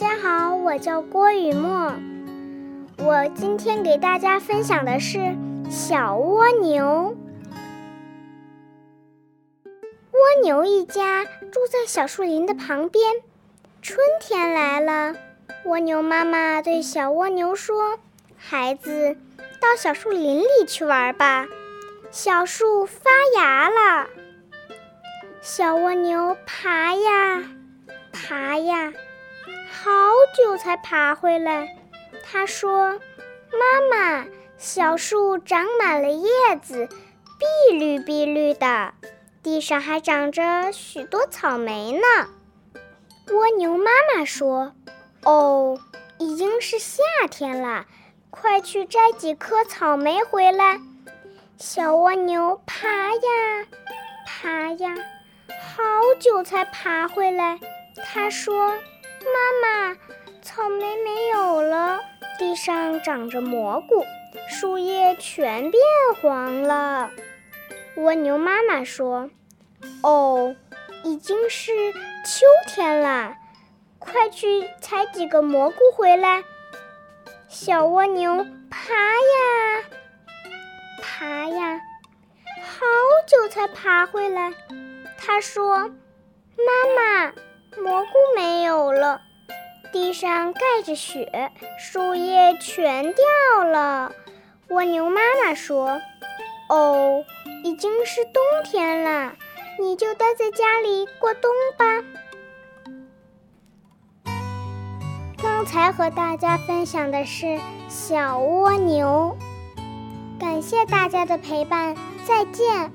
大家好，我叫郭雨墨。我今天给大家分享的是小蜗牛。蜗牛一家住在小树林的旁边。春天来了，蜗牛妈妈对小蜗牛说：“孩子，到小树林里去玩吧，小树发芽了。”小蜗牛爬呀爬呀。好久才爬回来，他说：“妈妈，小树长满了叶子，碧绿碧绿的，地上还长着许多草莓呢。”蜗牛妈妈说：“哦，已经是夏天了，快去摘几颗草莓回来。”小蜗牛爬呀爬呀，好久才爬回来，他说。妈妈，草莓没有了，地上长着蘑菇，树叶全变黄了。蜗牛妈妈说：“哦，已经是秋天了，快去采几个蘑菇回来。”小蜗牛爬呀爬呀，好久才爬回来。他说：“妈妈。”蘑菇没有了，地上盖着雪，树叶全掉了。蜗牛妈妈说：“哦，已经是冬天了，你就待在家里过冬吧。”刚才和大家分享的是小蜗牛，感谢大家的陪伴，再见。